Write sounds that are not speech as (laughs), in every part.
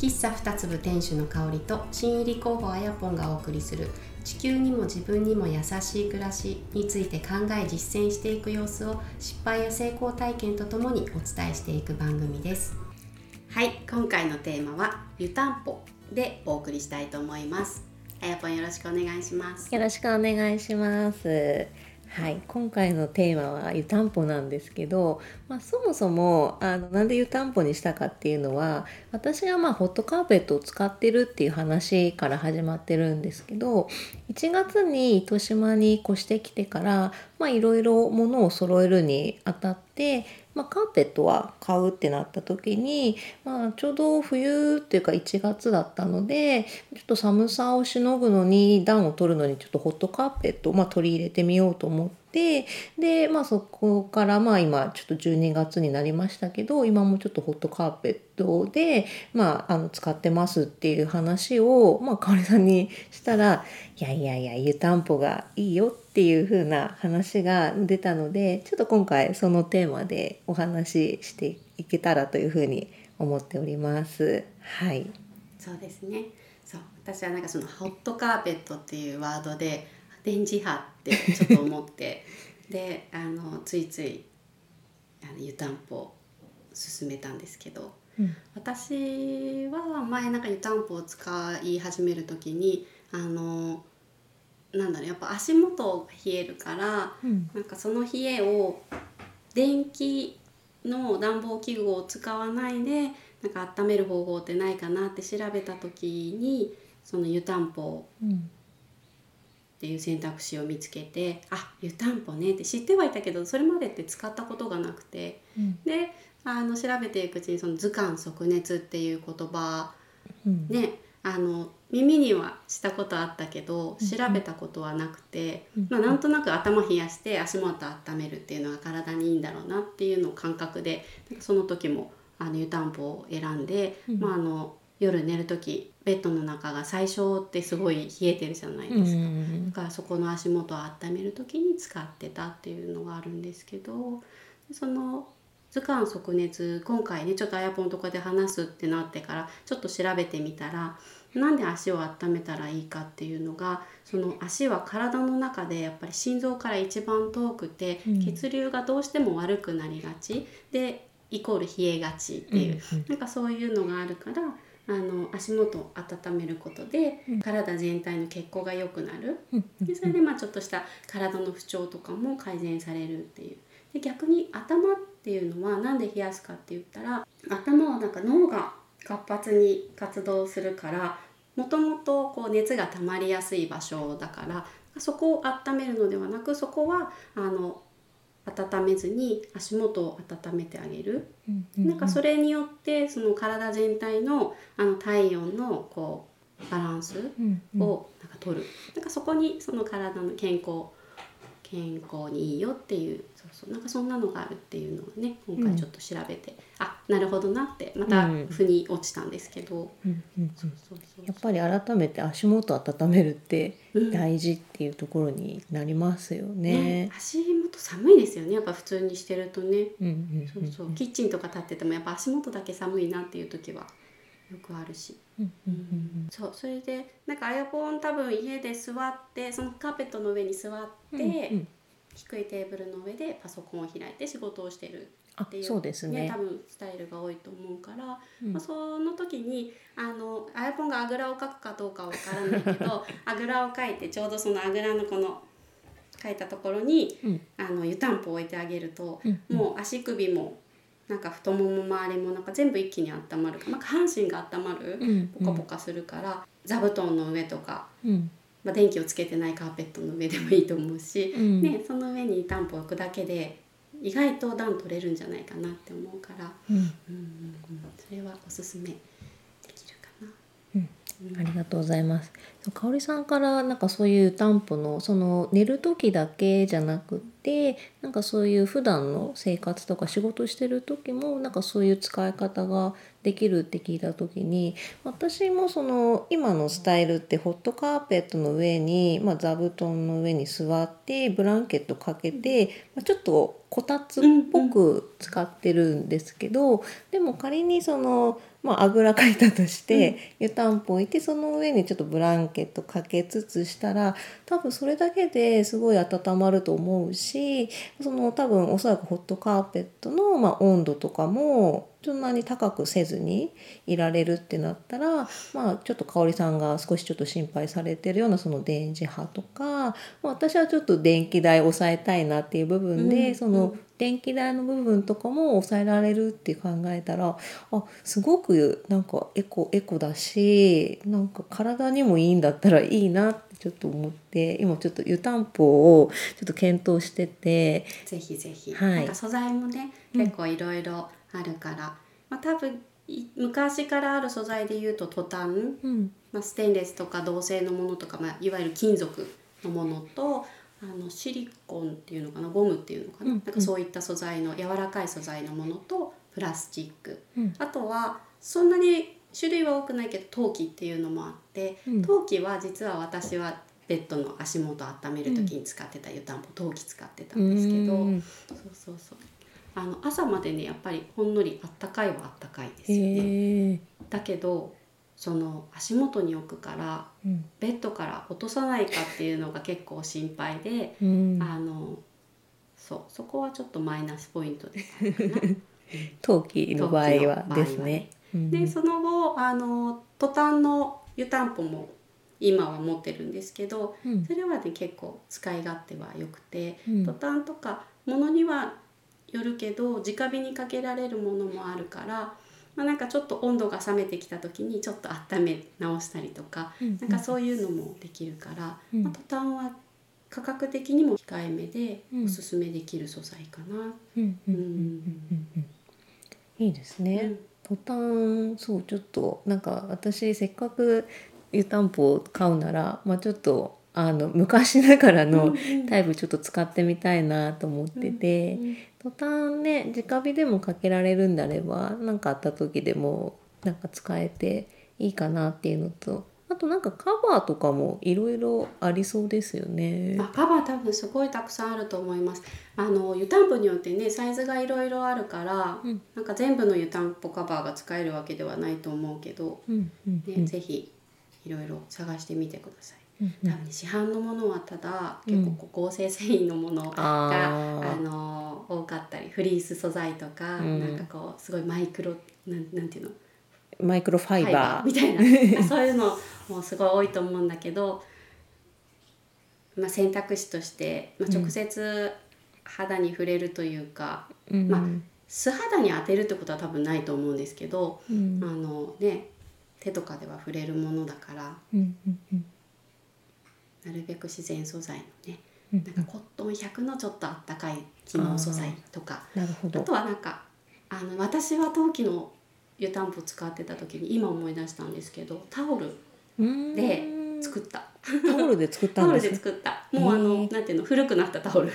喫茶二粒店主の香りと新入り候補あやぽんがお送りする地球にも自分にも優しい暮らしについて考え実践していく様子を失敗や成功体験とともにお伝えしていく番組です。はい今回のテーマは湯たんぽでお送りしたいと思います。あやぽんよろしくお願いします。よろしくお願いしますはい、今回のテーマは湯たんぽなんですけど、まあ、そもそもあのなんで湯たんぽにしたかっていうのは私がまホットカーペットを使ってるっていう話から始まってるんですけど1月に糸島に越してきてからいろいろものを揃えるにあたってまあ、カーペットは買うってなった時に、まあ、ちょうど冬っていうか1月だったのでちょっと寒さをしのぐのに暖を取るのにちょっとホットカーペットを、まあ、取り入れてみようと思っててで、まあ、そこからまあ今ちょっと12月になりましたけど今もちょっとホットカーペットで、まあ、あの使ってますっていう話を、まあ、かおりさんにしたら「いやいやいや湯たんぽがいいよ」っていう風な話が出たのでちょっと今回そのテーマでお話ししていけたらというふうに思っております。はい。そうですね。そう私はなんかそのホットカーペットっていうワードで電磁波ってちょっと思って (laughs) であのついついあの湯たんぽ進めたんですけど、うん、私は前なんか湯たんぽを使い始める時にあのなんだろうやっぱ足元が冷えるから、うん、なんかその冷えを電気の暖房器具を使わないでなんか温める方法ってないかなって調べた時にその湯たんぽっていう選択肢を見つけて、うん、あ湯たんぽねって知ってはいたけどそれまでって使ったことがなくて、うん、であの調べていくうちにその図鑑即熱っていう言葉、うん、ねあの耳にはしたことあったけど調べたことはなくて、まあ、なんとなく頭冷やして足元温めるっていうのが体にいいんだろうなっていうのを感覚でその時もあの湯たんぽを選んで、うん、まあ、あの夜寝る時ベッドの中が最初ってすごい冷えてるじゃないですか、だからそこの足元を温める時に使ってたっていうのがあるんですけどその図鑑即熱今回ねちょっとあやぽんとかで話すってなってからちょっと調べてみたらなんで足を温めたらいいかっていうのがその足は体の中でやっぱり心臓から一番遠くて、うん、血流がどうしても悪くなりがち。でイコール冷えがちっていう、うんうん、なんかそういうのがあるからあの足元を温めることで、体全体の血行が良くなる、でそれでまあちょっとした体の不調とかも改善されるっていう。で逆に頭っていうのは何で冷やすかって言ったら頭はなんか脳が活発に活動するからもともとこう熱が溜まりやすい場所だからそこを温めるのではなくそこはあの温めずに足元を温めてあげる、うんうんうん、なんかそれによってその体全体のあの体温のこうバランスをなんか取る、うんうん、なんかそこにその体の健康健康にいいよっていうそうそうなんかそんなのがあるっていうのをね今回ちょっと調べて、うん、あなるほどなってまた腑に落ちたんですけど。やっぱり改めて足元温めるって大事っていうところになりますよね。うんね足元寒いですよねやっぱ普通にしてるとね、そうそう。キッチンとか立っててもやっぱ足元だけ寒いなっていう時はよくあるし、そうそれでなんかあやぽん多分家で座ってそのカーペットの上に座って、うんうん、低いテーブルの上でパソコンを開いて仕事をしてるっていうそうですね。多分スタイルが多いと思うから、うん、まあ、その時にあのあやぽんがあぐらをかくかどうかわからないけど (laughs) あぐらをかいてちょうどそのあぐらのこの書いたところに、うん、あの湯たんぽを置いてあげると、うん、もう足首もなんか太もも周りもなんか全部一気に温まるなんか下半身が温まる、うん、ポカポカするから座布団の上とか、うん、まあ、電気をつけてないカーペットの上でもいいと思うし、うん、ね、その上にタンポを置くだけで意外と暖取れるんじゃないかなって思うから、うん。うんうん、それはおすすめできるかな。うん。ありがとうございます。かおりさんからなんかそういう担保のその寝る時だけじゃなくでなんかそういう普段の生活とか仕事してる時もなんかそういう使い方ができるって聞いた時に私もその今のスタイルってホットカーペットの上に、まあ、座布団の上に座ってブランケットかけて、まあ、ちょっとこたつっぽく使ってるんですけど、でも仮にその、まあ、あぐらかいたとして、湯たんぽ置いてその上にちょっとブランケットかけつつしたら多分それだけですごい温まると思うしその多分おそらくホットカーペットの、まあ、温度とかもそんなに高くせずにいられるってなったら、まあ、ちょっと香織さんが少しちょっと心配されてるようなその電磁波とか、まあ私はちょっと電気代抑えたいなっていう部分で、うん。その電気代の部分とかも抑えられるって考えたらあすごくなんかエコエコだしなんか体にもいいんだったらいいなってちょっと思って今ちょっと湯たんぽをちょっと検討しててぜひぜひ、はい。なんか素材もねうん。結構いろいろあるから、まあ多分い昔からある素材で言うとトタン、うん。まあ、ステンレスとか銅製のものとか、まあ、いわゆる金属のものとあのシリコンっていうのかなゴムっていうのかな,、うん。なんかそういった素材の柔らかい素材のものとプラスチック。うん。あとはそんなに種類は多くないけど陶器っていうのもあって、うん。陶器は実は私はベッドの足元を温める時に使ってた湯たんぽ陶器使ってたんですけど、うん。そうそうそう。あの朝までねやっぱりほんのりあったかいはあったかいですよね。だけどその足元に置くからうん。ベッドから落とさないかっていうのが結構心配で、うん。あのそうそこはちょっとマイナスポイントであるかな。(laughs) 陶器の場合はですね。うん。でその後あのトタンの湯たんぽも今は持ってるんですけどうん。それはね結構使い勝手は良くて、うん。トタンとかものにはよるけど直火にかけられるものもあるから、まあ、なんかちょっと温度が冷めてきた時にちょっと温め直したりとか、うんなんかそういうのもできるから、うん。まあ、トタンは価格的にも控えめでうん。おすすめできる素材かな。うんうんううんんうん。うん。いいですね。うん。トタンそうちょっとなんか私せっかく湯たんぽを買うならまあちょっとあの昔ながらのタイプちょっと使ってみたいなと思ってて、うんトタンね直火でもかけられるんであれば何かあった時でもなんか使えていいかなっていうのとあとなんかカバーとかもいろいろありそうですよね。あカバー多分すごいたくさんあると思います。あの湯たんぽによってねサイズがいろいろあるから、うんなんか全部の湯たんぽカバーが使えるわけではないと思うけど、うんうんねうんぜひいろいろ探してみてくださいうん多分ね市販のものはただうん結構合成繊維のものが、あー。あの多かったりフリース素材とか、うん。なんかこうすごいマイクロなんなんていうの？マイクロファイバー。みたいな。(laughs) そういうのもすごい多いと思うんだけど、まあ、選択肢として、まあ、直接肌に触れるというか、うん。まあ素肌に当てるってことは多分ないと思うんですけど、うん。あのね手とかでは触れるものだからうんうんうんなるべく自然素材のねうんなんかコットン100のちょっとあったかい機能素材とか。あ。とはなんかあの私は陶器の湯たんぽ使ってた時に今思い出したんですけどタオルで作った。タオルで作ったタオルんですね。(laughs) で作った。もうあの、なんていうの古くなったタオル。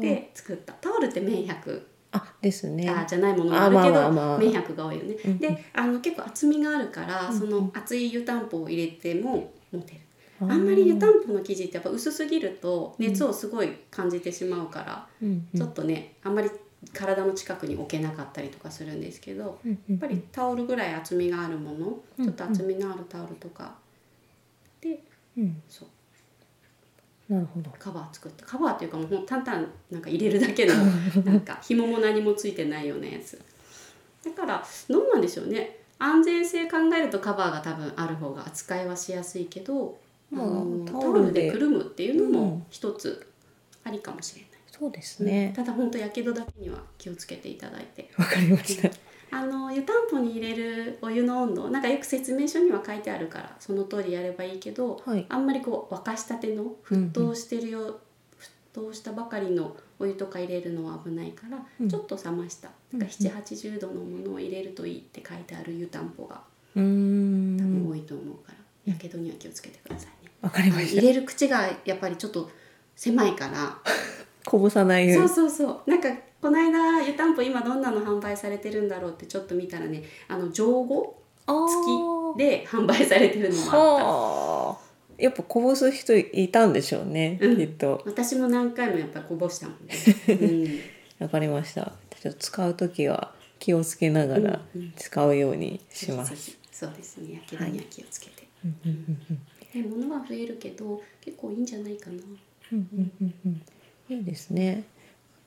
で作った。タオルって綿100あですね。あじゃないものもあるけどあまあ綿100が多いよね、うん。であの結構厚みがあるから、うん。その厚い湯たんぽを入れても持てるあんまり湯たんぽの生地ってやっぱ薄すぎると熱をすごい感じてしまうから、うんうん。ちょっとねあんまり体の近くに置けなかったりとかするんですけど、うんうん。やっぱりタオルぐらい厚みがあるもの、うんちょっと厚みのあるタオルとかでうん。そう。なるほど。カバー作ったカバーっていうかもうほん淡々なんか入れるだけの (laughs) なんか紐も何もついてないようなやつ。だからどうなんでしょうね。安全性考えるとカバーが多分ある方が扱いはしやすいけど、まあのタオルでくるむっていうのうん。も一つありかもしれない、そうですね。ただ本当やけどだけには気をつけていただいて。わかりました。あの湯たんぽに入れるお湯の温度なんかよく説明書には書いてあるからその通りやればいいけど、はい。あんまりこう沸かしたての沸騰してるよ、沸騰したばかりのお湯とか入れるのは危ないから、うん。ちょっと冷ました、うん。なんか780度のものを入れるといいって書いてある湯たんぽが多分多いと思うから、やけどには気をつけてくださいね。わかりまし入れる口がやっぱりちょっと狭いから。(laughs) こぼさないように。そうそうそう。なんかこの間湯たんぽ今どんなの販売されてるんだろうってちょっと見たらねあの上語あー。付きで販売されてるのもあった。はあ。やっぱこぼす人いたんでしょうね、うん。きっと。私も何回もやっぱりこぼしたもんね、(laughs) わかりました。ちょっと使う時は気をつけながらうんうん。使うようにうん、します、そうそうですね。やけどには気をつけて、うんうんうんで物は増えるけど結構いいんじゃないかな。うんうんうんうん。いいですね。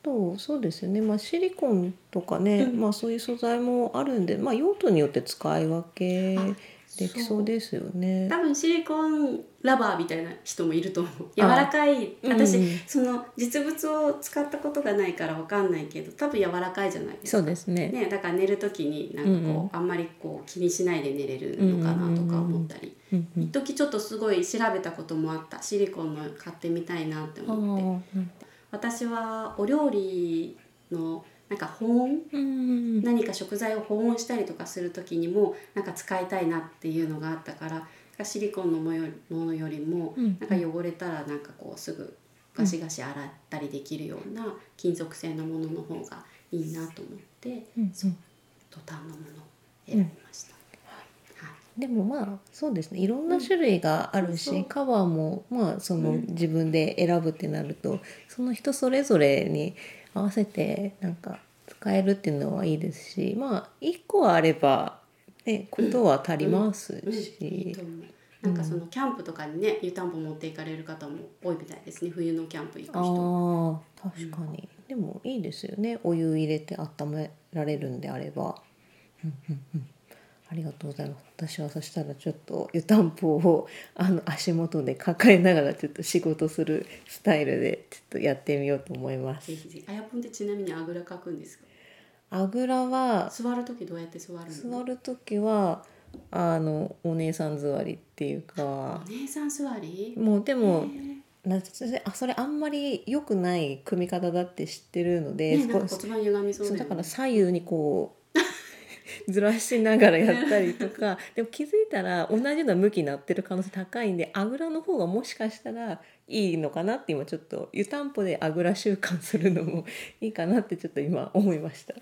あとそうですよね、まあ、シリコンとかね、うん。まあ、そういう素材もあるんで、まあ、用途によって使い分けあできそうですよね。多分シリコンラバーみたいな人もいると思う。柔らかい。うん私、うん。その実物を使ったことがないからわかんないけど多分柔らかいじゃないですか。そうですね。ね、だから寝る時になんかこう、うんうん。あんまりこう気にしないで寝れるのかなとか思ったり、うんうん一時ちょっとすごい調べたこともあった。シリコンの買ってみたいなってあ思って。ー私はお料理のなんか保温？うん。何か食材を保温したりとかする時にもなんか使いたいなっていうのがあったからシリコンのものよりもうん。なんか汚れたらなんかこうすぐガシガシ洗ったりできるような金属製のものの方がいいなと思ってうん。うん。トタンのものを選びました。はい。でもまあそうですね。いろんな種類があるし、そうそう。カバーもまあそのうん。自分で選ぶってなると、その人それぞれに合わせてなんか使えるっていうのはいいですしまあ1個あれば、ね、ことは足りますし。なんかそのキャンプとかにね湯たんぽ持っていかれる方も多いみたいですね。冬のキャンプ行く人。ああ確かに、でもいいですよね。お湯入れて温められるんであれば。うんうんうんありがとうございます。私はそしたらちょっと湯たんぽをあの足元で抱えながらちょっと仕事するスタイルでちょっとやってみようと思います。ぜ。ひぜひ。あやぽんってちなみにあぐらかくんですか？あぐらは座る時どうやって座るの？座る時はあのお姉さん座りっていうおか姉さん座り？もうでもへなあそれあんまり良くない組み方だって知ってるのーで、ね、そこなんか骨盤歪みそうそうだよね。だから左右にこうずらしながらやったりとか。でも気づいたら同じような向きになってる可能性高いんであぐらの方がもしかしたらいいのかなって今ちょっと湯たんぽであぐら習慣するのもいいかなってちょっと今思いました。や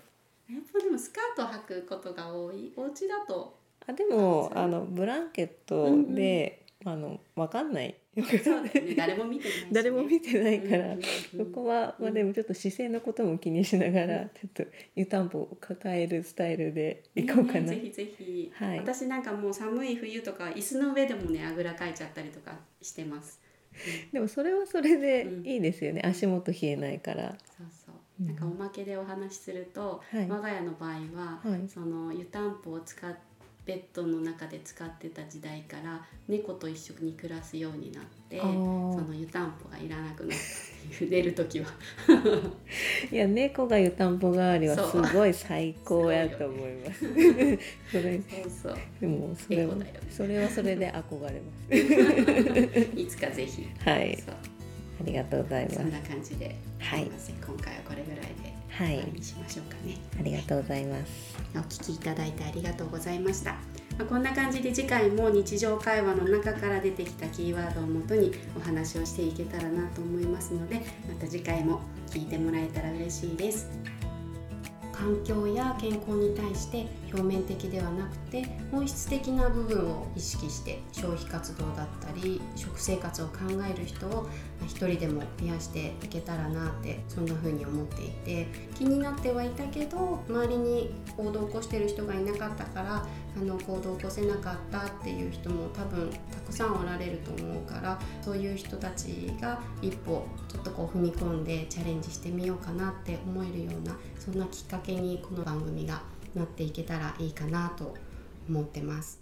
っぱでもスカート履くことが多い？お家だと。あでもあのブランケットで、あのわかんないそうだよね。誰も見てないし。ね、誰も見てないから、うんうんうんそこは、まあ、でもちょっと姿勢のことも気にしながら、ちょっと湯たんぽを抱えるスタイルでいこうかな。ねぜひぜひ、はい。私なんかもう寒い冬とか椅子の上でもねあぐらかいちゃったりとかしてます、でもそれはそれでうん。いいですよね、足元冷えないから。そうそう。なんかおまけでお話しすると、はい。我が家の場合は、はい。その湯たんぽを使っベッドの中で使ってた時代から猫と一緒に暮らすようになってその湯たんぽがいらなくなったっていう (laughs) 寝る時は。(laughs) いや猫が湯たんぽ代わりはすごい最高やと思います。(laughs) それそうでもそれはエコだよそれはそれで憧れます。いつかぜひ、はい。ありがとうございます。そん。な感じで、はい。今回はこれぐらいではいにしましょうかね。ありがとうございます。お聞きいただいてありがとうございました。まあ、こんな感じで次回も日常会話の中から出てきたキーワードをもとにお話をしていけたらなと思いますのでまた次回も聞いてもらえたら嬉しいです。環境や健康に対して表面的ではなくて本質的な部分を意識して消費活動だったり食生活を考える人を一人でも増やしていけたらなってそんな風に思っていて気になってはいたけど周りに行動を起こしてる人がいなかったからあの行動を起こせなかったっていう人も多分たくさんおられると思うからそういう人たちが一歩ちょっとこう踏み込んでチャレンジしてみようかなって思えるようなそんなきっかけにこの番組がなっていけたらいいかなと思ってます。